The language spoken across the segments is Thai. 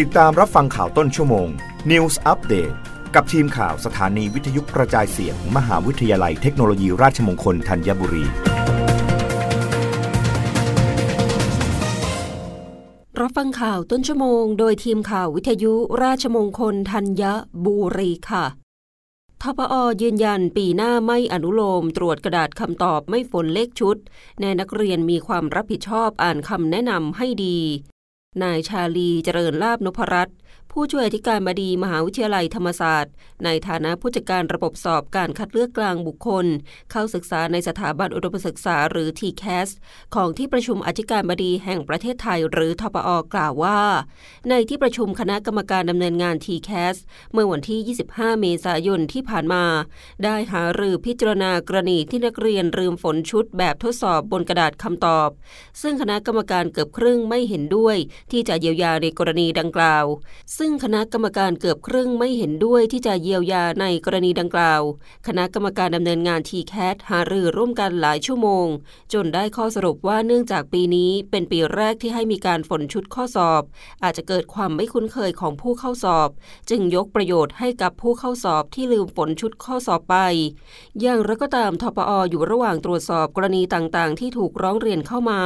ติดตามรับฟังข่าวต้นชั่วโมง News Update กับทีมข่าวสถานีวิทยุกระจายเสียงมหาวิทยาลัยเทคโนโลยีราชมงคลธัญบุรี รับฟังข่าวต้นชั่วโมง โดยทีมข่าววิทยุราชมงคลธัญบุรีค่ะทปอยืนยันปีหน้าไม่อนุโลม ตรวจกระดาษคำตอบไม่ฝนเลขชุด แนนักเรียนมีความรับผิดชอบอ่านคำแนะนำให้ดี นายชาลีเจริญลาบนพรัตน์ผู้ช่วยอธิการบดีมหาวิทยาลัยธรรมศาสตร์ ในฐานะผู้จัดการระบบสอบการคัดเลือกกลางบุคคล เข้าศึกษาในสถาบันอุดมศึกษาหรือ TCAS ของที่ประชุมอธิการบดีแห่งประเทศไทยหรือทปอกล่าวว่า ในที่ประชุมคณะกรรมการดำเนินงาน TCAS เมื่อวันที่ 25 เมษายนที่ผ่านมา ได้หารือพิจารณากรณีที่นักเรียนลืมฝนชุดแบบทดสอบบนกระดาษคำตอบ ซึ่งคณะกรรมการเกือบครึ่งไม่เห็นด้วยที่จะเยียวยาในกรณีดังกล่าว ซึ่งคณะกรรมการเกือบครึ่งไม่เห็นด้วยที่จะเยียวยาในกรณีดังกล่าว คณะกรรมการดำเนินงานทีแคทหารือร่วมกันหลายชั่วโมง จนได้ข้อสรุปว่าเนื่องจากปีนี้เป็นปีแรกที่ให้มีการฝนชุดข้อสอบ อาจจะเกิดความไม่คุ้นเคยของผู้เข้าสอบ จึงยกประโยชน์ให้กับผู้เข้าสอบที่ลืมฝนชุดข้อสอบไป อย่างไรก็ตามทปออยู่ระหว่างตรวจสอบกรณีต่างๆ ที่ถูกร้องเรียนเข้ามา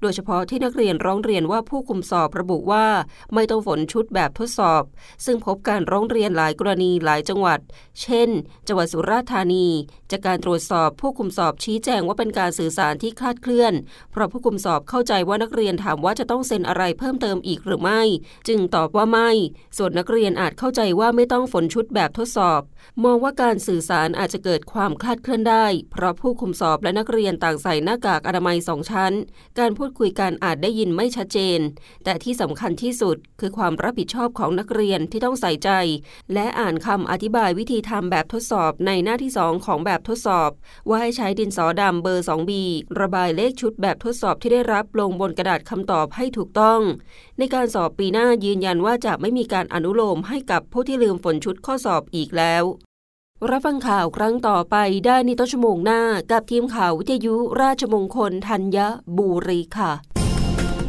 โดยเฉพาะที่นักเรียนร้องเรียนว่าผู้คุมสอบระบุว่า ไม่ต้องฝนชุดแบบทดสอบ ซึ่งพบการร้องเรียนหลายกรณีหลายจังหวัด เช่น จังหวัดสุราษฎร์ธานี จากการตรวจสอบผู้คุมสอบชี้แจงว่าเป็นการสื่อสารที่คลาดเคลื่อน เพราะผู้คุมสอบเข้าใจว่านักเรียนถามว่าจะต้องเซ็นอะไรเพิ่มเติมอีกหรือไม่ จึงตอบว่าไม่ ส่วนนักเรียนอาจเข้าใจว่าไม่ต้องฝนชุดแบบทดสอบ มองว่าการสื่อสารอาจจะเกิดความคลาดเคลื่อนได้ เพราะผู้คุมสอบและนักเรียนต่างใส่หน้ากากอนามัยสองชั้น การพูดคุยกันอาจได้ยินไม่ชัดเจน แต่แต่ที่สำคัญที่สุดคือความรับผิดชอบของนักเรียนที่ต้องใส่ใจ และอ่านคำอธิบายวิธีทำแบบทดสอบในหน้าที่ 2 ของแบบทดสอบ ว่าให้ใช้ดินสอดำเบอร์ 2B ระบายเลขชุดแบบทดสอบที่ได้รับลงบนกระดาษคำตอบให้ถูกต้อง ในการสอบปีหน้ายืนยันว่าจะไม่มีการอนุโลมให้กับผู้ที่ลืมฝนชุดข้อสอบอีกแล้วรับฟังข่าวครั้งต่อไปได้ในต้นชั่วโมงหน้า กับทีมข่าววิทยุราชมงคลธัญบุรีค่ะ